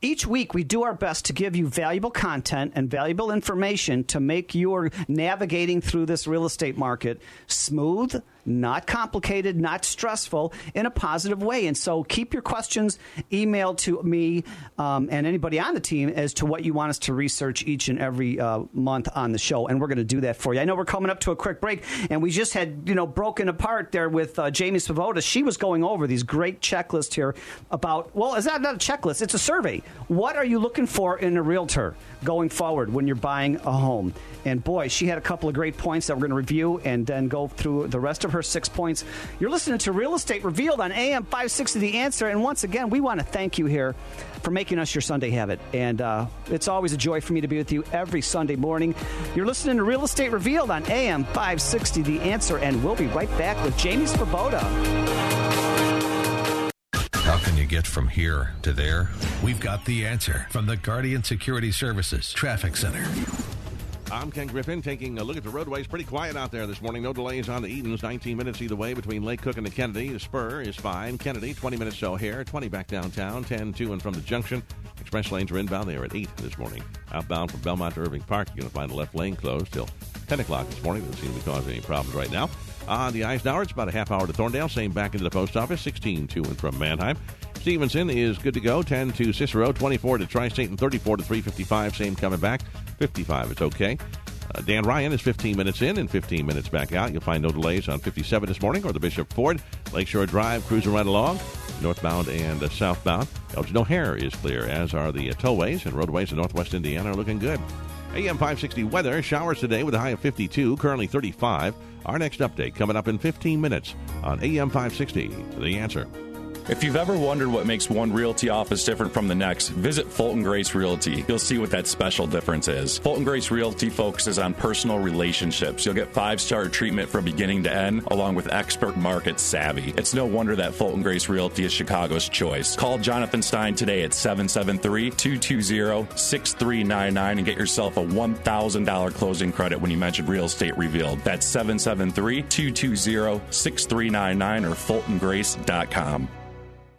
S1: Each week, we do our best to give you valuable content and valuable information to make your navigating through this real estate market smooth, not complicated, not stressful, in a positive way. And so, keep your questions emailed to me um, and anybody on the team as to what you want us to research each and every uh, month on the show. And we're going to do that for you. I know we're coming up to a quick break, and we just had you know broken apart there with uh, Jamie Svoboda. She was going over these great checklists here about well, is that not a checklist; it's a survey. What are you looking for in a realtor going forward when you're buying a home? And boy, she had a couple of great points that we're going to review and then go through the rest of her six points. You're listening to Real Estate Revealed on AM 560 The Answer. And once again, we want to thank you here for making us your Sunday habit. And uh, it's always a joy for me to be with you every Sunday morning. You're listening to Real Estate Revealed on AM 560 The Answer. And we'll be right back with Jamie Svoboda.
S4: You get from here to there? We've got the answer from the Guardian Security Services Traffic Center.
S5: I'm Ken Griffin taking a look at the roadways. Pretty quiet out there this morning. No delays on the Edens. 19 minutes either way between Lake Cook and the Kennedy. The Spur is fine. Kennedy, 20 minutes to O'Hare. 20 back downtown. 10 to and from the junction. Express lanes are inbound. They are at 8 this morning. Outbound from Belmont to Irving Park, you're going to find the left lane closed till 10 o'clock this morning. Doesn't seem to be causing any problems right now. On the Eisenhower, it's about a half hour to Thorndale. Same back into the post office. 16 to and from Mannheim. Stevenson is good to go. 10 to Cicero. 24 to Tri State and 34 to 355. Same coming back. 55 it's okay. Uh, Dan Ryan is 15 minutes in and 15 minutes back out. You'll find no delays on 57 this morning or the Bishop Ford. Lakeshore Drive cruising right along, northbound and uh, southbound. Elgin O'Hare is clear, as are the uh, tollways and roadways in northwest Indiana are looking good. AM 560 weather, showers today with a high of 52, currently 35. Our next update coming up in 15 minutes on AM 560. The answer.
S17: If you've ever wondered what makes one realty office different from the next, visit Fulton Grace Realty. You'll see what that special difference is. Fulton Grace Realty focuses on personal relationships. You'll get five star treatment from beginning to end, along with expert market savvy. It's no wonder that Fulton Grace Realty is Chicago's choice. Call Jonathan Stein today at 773 220 6399 and get yourself a $1,000 closing credit when you mention Real Estate Revealed. That's 773 220 6399 or FultonGrace.com.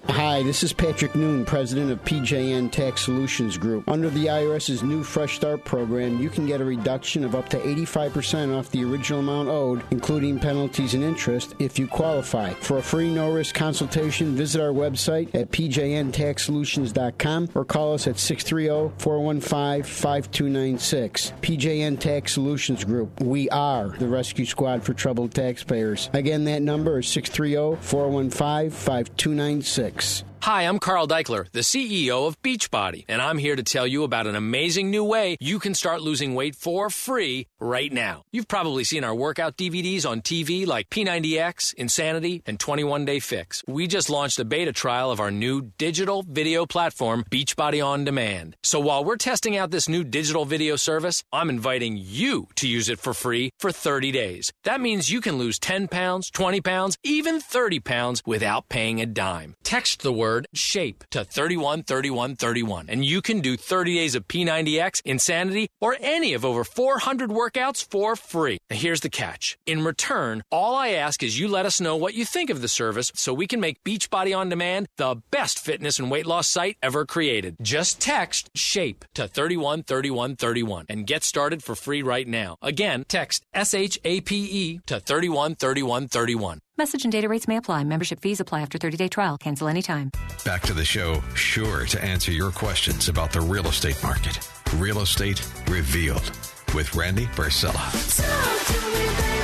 S23: Hi, this is Patrick Noon, president of PJN Tax Solutions Group. Under the IRS's new Fresh Start program, you can get a reduction of up to 85% off the original amount owed, including penalties and interest, if you qualify. For a free no risk consultation, visit our website at pjntaxsolutions.com or call us at 630 415 5296. PJN Tax Solutions Group. We are the rescue squad for troubled taxpayers. Again, that number is 630 415 5296.
S24: Six Hi, I'm Carl Daikeler, the CEO of Beachbody, and I'm here to tell you about an amazing new way you can start losing weight for free right now. You've probably seen our workout DVDs on TV like P90X, Insanity, and 21 Day Fix. We just launched a beta trial of our new digital video platform, Beachbody On Demand. So while we're testing out this new digital video service, I'm inviting you to use it for free for 30 days. That means you can lose 10 pounds, 20 pounds, even 30 pounds without paying a dime. Text the word SHAPE to 313131 and you can do 30 days of P90X, Insanity, or any of over 400 workouts for free. Now, here's the catch. In return, all I ask is you let us know what you think of the service so we can make Beachbody On Demand the best fitness and weight loss site ever created. Just text SHAPE to 313131 and get started for free right now. Again, text SHAPE to 313131.
S25: Message and data rates may apply. Membership fees apply after 30 day trial. Cancel anytime.
S4: Back to the show, sure to answer your questions about the real estate market. Real Estate Revealed with Randy Barcella.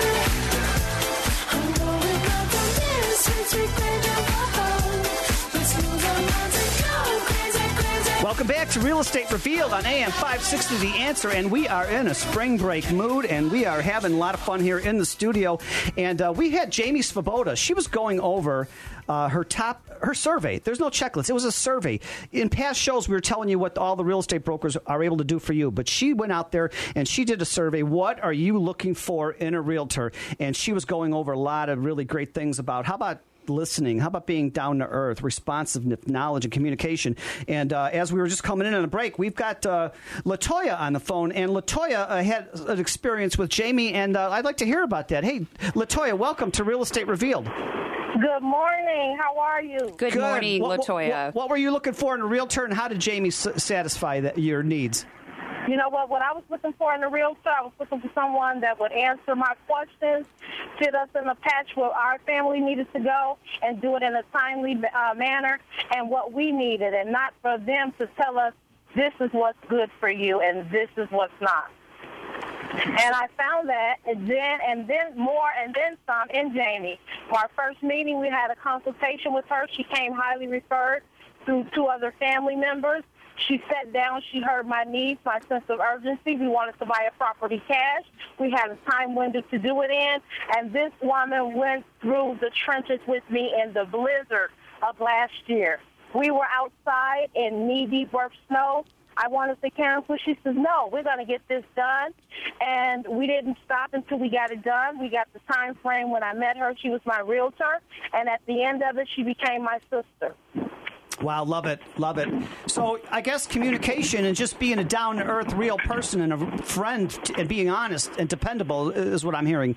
S1: Welcome back to Real Estate Revealed on AM 560 The Answer, and we are in a spring break mood, and we are having a lot of fun here in the studio. And uh, we had Jamie Svoboda. She was going over uh, her top her survey. There's no checklist. It was a survey. In past shows, we were telling you what all the real estate brokers are able to do for you, but she went out there and she did a survey. What are you looking for in a realtor? And she was going over a lot of really great things about how about listening? How about being down to earth, responsiveness, knowledge, and communication? And uh, as we were just coming in on a break, we've got uh, Latoya on the phone, and Latoya uh, had an experience with Jamie, and uh, I'd like to hear about that. Hey, Latoya, welcome to Real Estate Revealed.
S26: Good morning. How are you?
S3: Good, morning,
S1: What- what-
S3: Latoya.
S1: What, what were you looking for in a realtor, and how did Jamie s- satisfy that, your needs?
S26: You know what? What I was looking for in a realtor, I was looking for someone that would answer my questions, fit us in a patch where our family needed to go, and do it in a timely uh, manner, and what we needed, and not for them to tell us this is what's good for you and this is what's not. And I found that, and then and then more, and then some in Jamie. For our first meeting, we had a consultation with her. She came highly referred through two other family members. She sat down. She heard my needs, my sense of urgency. We wanted to buy a property cash. We had a time window to do it in, and this woman went through the trenches with me in the blizzard of last year. We were outside in knee-deep work snow. I wanted to cancel. She says, no, we're going to get this done. And we didn't stop until we got it done. We got the time frame when I met her. She was my realtor. And at the end of it, she became my sister.
S1: Wow, love it, love it. So I guess communication and just being a down to earth, real person and a friend and being honest and dependable is what I'm hearing.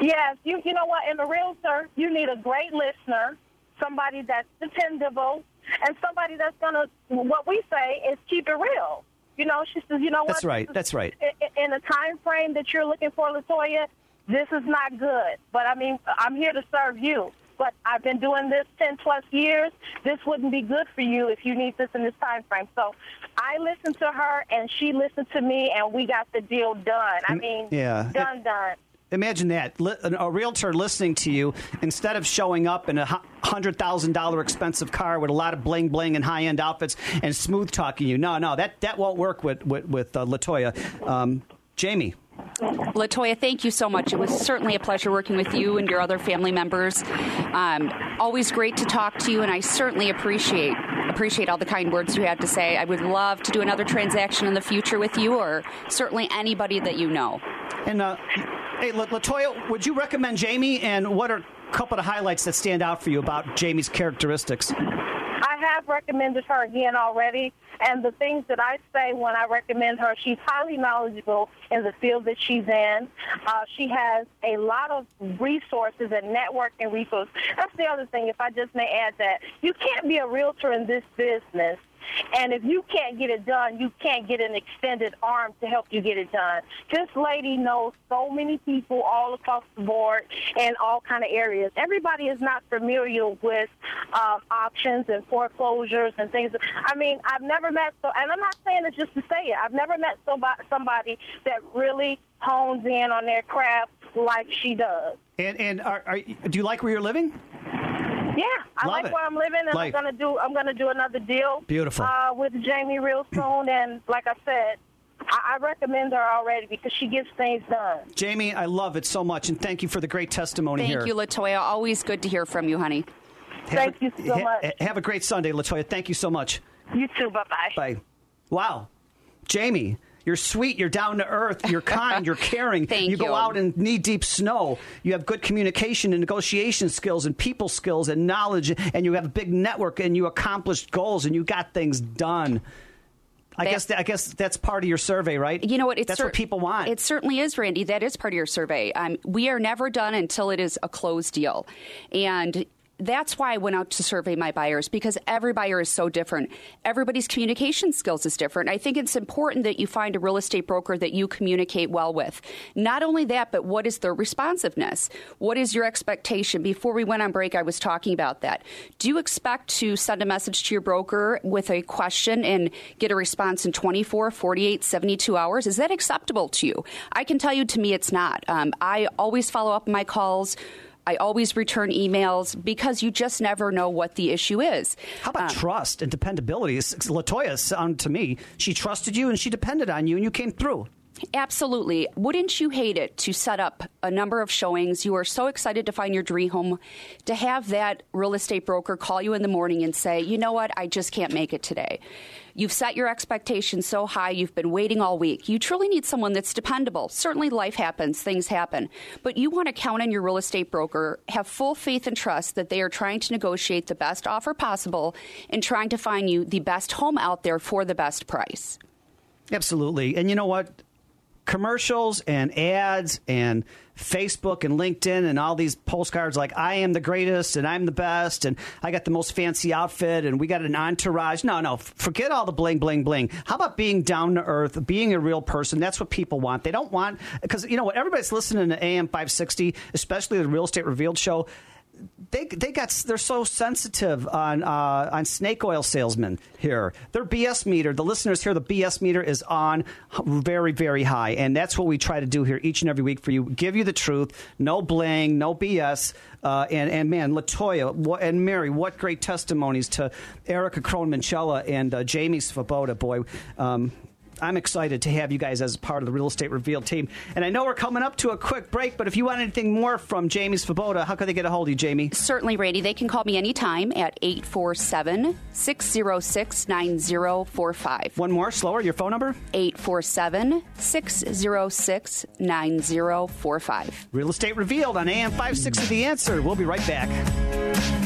S26: Yes, you you know what? In a realtor, you need a great listener, somebody that's dependable, and somebody that's gonna. What we say is keep it real. You know, she says, you know what?
S1: That's right. That's right.
S26: in- the time frame that you're looking for, Latoya, this is not good. But I mean, I'm here to serve you. But I've been doing this 10 plus years. This wouldn't be good for you if you need this in this time frame. So I listened to her, and she listened to me, and we got the deal done. I mean,
S1: yeah.
S26: done, done.
S1: Imagine that a realtor listening to you instead of showing up in a hundred thousand dollar expensive car with a lot of bling bling and high end outfits and smooth talking you. No, no, that that won't work with with, with uh, Latoya. Um, Jamie.
S3: Latoya, thank you so much. It was certainly a pleasure working with you and your other family members. Um, always great to talk to you, and I certainly appreciate appreciate all the kind words you had to say. I would love to do another transaction in the future with you, or certainly anybody that you know.
S1: And uh, hey, Latoya, would you recommend Jamie? And what are a couple of highlights that stand out for you about Jamie's characteristics?
S26: I have recommended her again already, and the things that I say when I recommend her, she's highly knowledgeable in the field that she's in. Uh, she has a lot of resources and networking resources. That's the other thing, if I just may add that. You can't be a realtor in this business and if you can't get it done, you can't get an extended arm to help you get it done. This lady knows so many people all across the board in all kind of areas. Everybody is not familiar with um, options and foreclosures and things. I mean, I've never met so, and I'm not saying it just to say it. I've never met somebody somebody that really hones in on their craft like she does.
S1: And and are, are, do you like where you're living?
S26: Yeah, I
S1: Love
S26: like
S1: it.
S26: where I'm living, and
S1: Like-
S26: I'm gonna do. I'm gonna do another deal.
S1: Beautiful.
S26: Uh, with Jamie real (clears throat) soon, and like I said, I, I recommend her already because she gets things done.
S1: Jamie, I love it so much, and thank you for the great testimony
S3: Thank
S1: here.
S3: you, Latoya. Always good to hear from you, honey.
S26: Thank you so
S1: Ha-
S26: much.
S1: Have a great Sunday, Latoya. Thank you so much.
S26: You too. Bye bye.
S1: Bye. Wow, Jamie, You're sweet. You're down to earth. You're kind. You're (laughs) caring.
S3: Thank
S1: you go out in knee deep snow. You have good communication and negotiation skills and people skills and knowledge, and you have a big network and you accomplished goals and you got things done. I
S3: That-
S1: guess that, I guess that's part of your survey, right?
S3: You know what? It's
S1: that's
S3: cer-
S1: what people want.
S3: It certainly is, Randy. That is part of your survey. Um, we are never done until it is a closed deal, and that's why I went out to survey my buyers because every buyer is so different. Everybody's communication skills is different. I think it's important that you find a real estate broker that you communicate well with. Not only that, but what is their responsiveness? What is your expectation? Before we went on break, I was talking about that. Do you expect to send a message to your broker with a question and get a response in 24, 48, 72 hours? Is that acceptable to you? I can tell you to me it's not. Um, I always follow up my calls. I always return emails because you just never know what the issue is.
S1: How about um, trust and dependability? Latoya sounded to me she trusted you and she depended on you and you came through.
S3: Absolutely. Wouldn't you hate it to set up a number of showings? You are so excited to find your dream home, to have that real estate broker call you in the morning and say, you know what, I just can't make it today. You've set your expectations so high, you've been waiting all week. You truly need someone that's dependable. Certainly, life happens, things happen. But you want to count on your real estate broker, have full faith and trust that they are trying to negotiate the best offer possible and trying to find you the best home out there for the best price.
S1: Absolutely. And you know what? Commercials and ads and Facebook and LinkedIn and all these postcards like I am the greatest and I'm the best and I got the most fancy outfit and we got an entourage. No, no, forget all the bling, bling, bling. How about being down to earth, being a real person? That's what people want. They don't want, because you know what? Everybody's listening to AM 560, especially the Real Estate Revealed show they they got they're so sensitive on uh, on snake oil salesmen here. Their BS meter, the listeners here, the BS meter is on very very high, and that's what we try to do here each and every week for you. Give you the truth, no bling, no BS. Uh, and and man, Latoya what, and Mary, what great testimonies to Erica Crohn Minchella and uh, Jamie Svoboda. Boy, um, I'm excited to have you guys as part of the Real Estate Revealed team. And I know we're coming up to a quick break, but if you want anything more from Jamie Svoboda, how can they get a hold of you, Jamie?
S3: Certainly, Randy. They can call me anytime at 847 606 9045.
S1: One more, slower, your phone number?
S3: 847 606 9045.
S1: Real Estate Revealed on AM 560 The Answer. We'll be right back.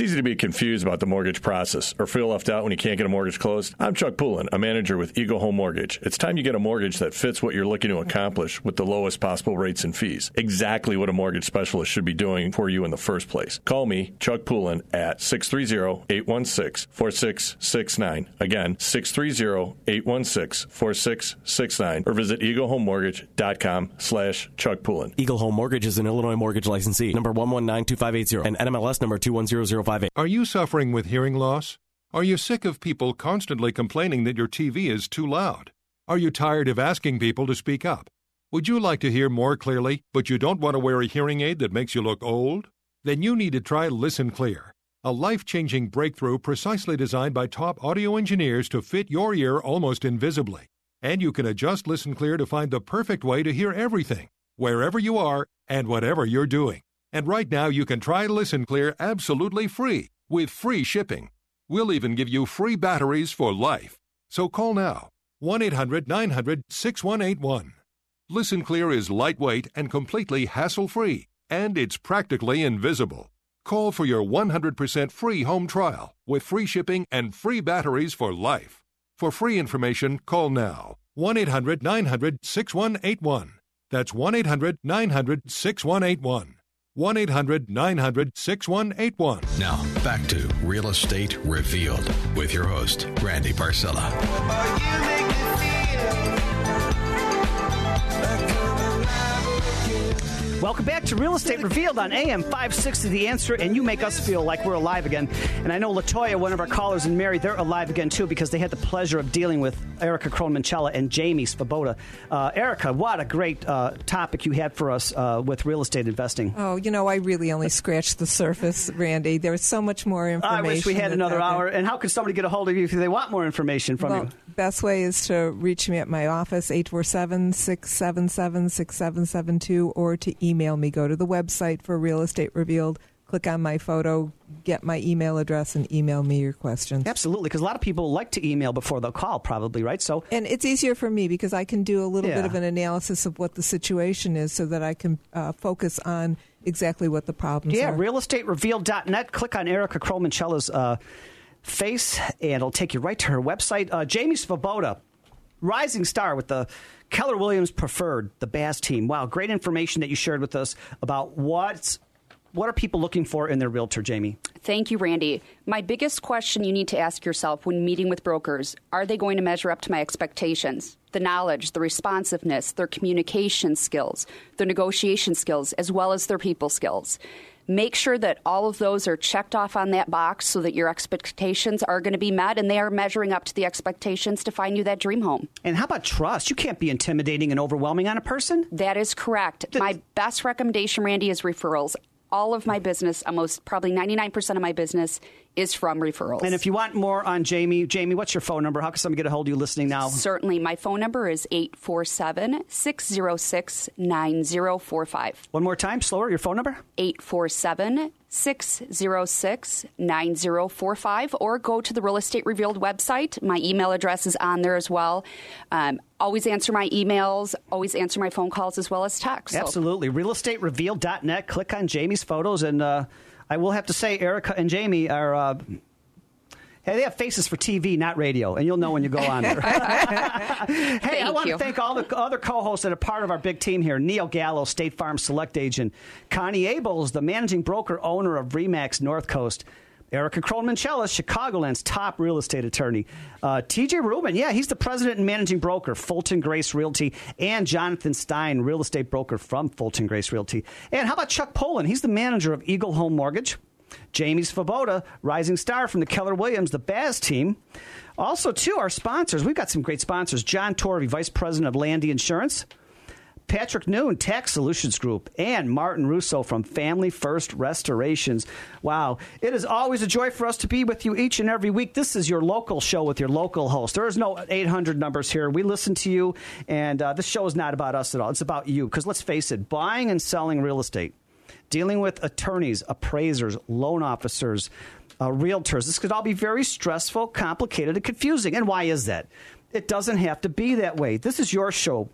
S18: easy to be confused about the mortgage process or feel left out when you can't get a mortgage closed. I'm Chuck Poulin, a manager with Eagle Home Mortgage. It's time you get a mortgage that fits what you're looking to accomplish with the lowest possible rates and fees. Exactly what a mortgage specialist should be doing for you in the first place. Call me, Chuck Poulin, at 630-816-4669. Again, 630-816-4669 or visit eaglehomemortgage.com slash Chuck Poulin.
S19: Eagle Home Mortgage is an Illinois mortgage licensee. Number 1192580 and NMLS number 210058.
S21: Are you suffering with hearing loss? Are you sick of people constantly complaining that your TV is too loud? Are you tired of asking people to speak up? Would you like to hear more clearly, but you don't want to wear a hearing aid that makes you look old? Then you need to try Listen Clear, a life changing breakthrough precisely designed by top audio engineers to fit your ear almost invisibly. And you can adjust Listen Clear to find the perfect way to hear everything, wherever you are and whatever you're doing. And right now, you can try Listen Clear absolutely free with free shipping. We'll even give you free batteries for life. So call now 1 800 900 6181. Listen Clear is lightweight and completely hassle free, and it's practically invisible. Call for your 100% free home trial with free shipping and free batteries for life. For free information, call now 1 800 900 6181. That's 1 800 900 6181. 1 800 900 6181.
S4: Now, back to Real Estate Revealed with your host, Randy Barcella.
S1: Welcome back to Real Estate Revealed on AM 560 The Answer, and you make us feel like we're alive again. And I know Latoya, one of our callers, and Mary, they're alive again too because they had the pleasure of dealing with Erica Crohn Minchella and Jamie Svoboda. Uh, Erica, what a great uh, topic you had for us uh, with real estate investing.
S2: Oh, you know, I really only scratched the surface, Randy. There's so much more information.
S1: I wish we had another hour. And how can somebody get a hold of you if they want more information from
S2: well,
S1: you?
S2: Best way is to reach me at my office, 847-677-6772, or to email me. Go to the website for Real Estate Revealed, click on my photo, get my email address, and email me your questions.
S1: Absolutely, because a lot of people like to email before they'll call, probably, right? So,
S2: And it's easier for me because I can do a little
S1: Yeah.
S2: bit of an analysis of what the situation is so that I can uh, focus on exactly what the problems
S1: yeah,
S2: are.
S1: realestaterevealed.net. Click on Erica Crohn Minchella's uh, face, and it'll take you right to her website. Uh, Jamie Svoboda, rising star with the Keller Williams Preferred, the Baz team. Wow, great information that you shared with us about what's what are people looking for in their realtor, Jamie?
S3: Thank you, Randy. My biggest question you need to ask yourself when meeting with brokers are they going to measure up to my expectations? The knowledge, the responsiveness, their communication skills, their negotiation skills, as well as their people skills. Make sure that all of those are checked off on that box so that your expectations are going to be met and they are measuring up to the expectations to find you that dream home.
S1: And how about trust? You can't be intimidating and overwhelming on a person.
S3: That is correct. my best recommendation, Randy, is referrals. All of my business, almost probably 99% of my business, is from referrals.
S1: And if you want more on Jamie, Jamie, what's your phone number? How can somebody get a hold of you listening now?
S3: Certainly. My phone number is 847 606 9045.
S1: One more time, slower, your phone number?
S3: 847 606 9045. Or go to the Real Estate Revealed website. My email address is on there as well. Um, always answer my emails, always answer my phone calls as well as texts. So-
S1: Absolutely. Realestaterevealed.net. Click on Jamie's photos. And uh, I will have to say, Erica and Jamie are. Uh, Hey, they have faces for TV, not radio, and you'll know when you go on there. (laughs) (laughs) hey, I want
S3: you.
S1: to thank all the other co-hosts that are part of our big team here. Neil Gallo, State Farm Select Agent. Connie Abels, the managing broker owner of Remax North Coast. Erica Crohn Minchella's, Chicagoland's top real estate attorney. Uh, TJ Rubin, yeah, he's the president and managing broker, Fulton Grace Realty, and Jonathan Stein, real estate broker from Fulton Grace Realty. And how about Chuck Poulin? He's the manager of Eagle Home Mortgage. Jamie Svoboda, rising star from the Keller Williams, the Baz team. Also, too, our sponsors. We've got some great sponsors. John Torvey, Vice President of Landy Insurance. Patrick Noon, Tax Solutions Group, and Martin Russo from Family First Restorations. Wow. It is always a joy for us to be with you each and every week. This is your local show with your local host. There is no 800 numbers here. We listen to you, and uh, this show is not about us at all. It's about you. Because let's face it, buying and selling real estate, dealing with attorneys, appraisers, loan officers, uh, realtors, this could all be very stressful, complicated, and confusing. And why is that? It doesn't have to be that way. This is your show.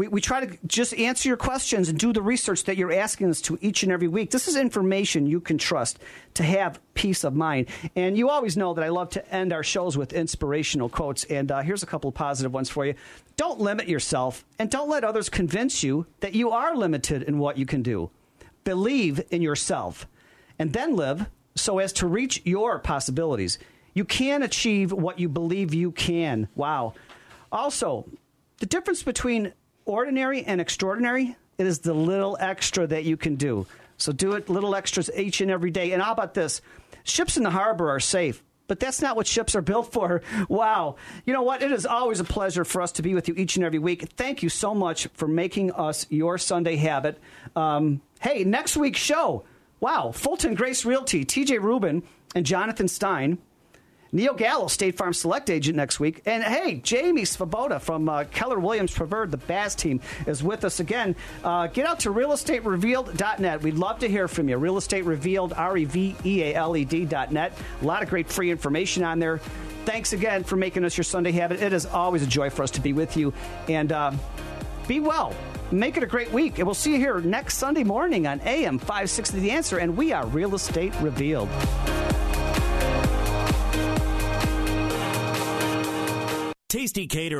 S1: We, we try to just answer your questions and do the research that you're asking us to each and every week. This is information you can trust to have peace of mind. And you always know that I love to end our shows with inspirational quotes. And uh, here's a couple of positive ones for you. Don't limit yourself and don't let others convince you that you are limited in what you can do. Believe in yourself and then live so as to reach your possibilities. You can achieve what you believe you can. Wow. Also, the difference between ordinary and extraordinary it is the little extra that you can do. So do it little extras each and every day. And how about this? Ships in the harbor are safe. But that's not what ships are (laughs) built for. Wow. You know what? It is always a pleasure for us to be with you each and every week. Thank you so much for making us your Sunday habit. Um, hey, next week's show. Wow. Fulton Grace Realty, TJ Rubin, and Jonathan Stein. Neil Gallo, State Farm Select Agent next week. And hey, Jamie Svoboda from uh, Keller Williams Preferred, the Baz team, is with us again. Uh, get out to realestaterevealed.net. We'd love to hear from you. Real Estate Revealed, R E V E A L E D.net. A lot of great free information on there. Thanks again for making us your Sunday habit. It is always a joy for us to be with you. And uh, be well. Make it a great week. And we'll see you here next Sunday morning on AM 560 The Answer. And we are Real Estate Revealed.
S19: Tasty Cater.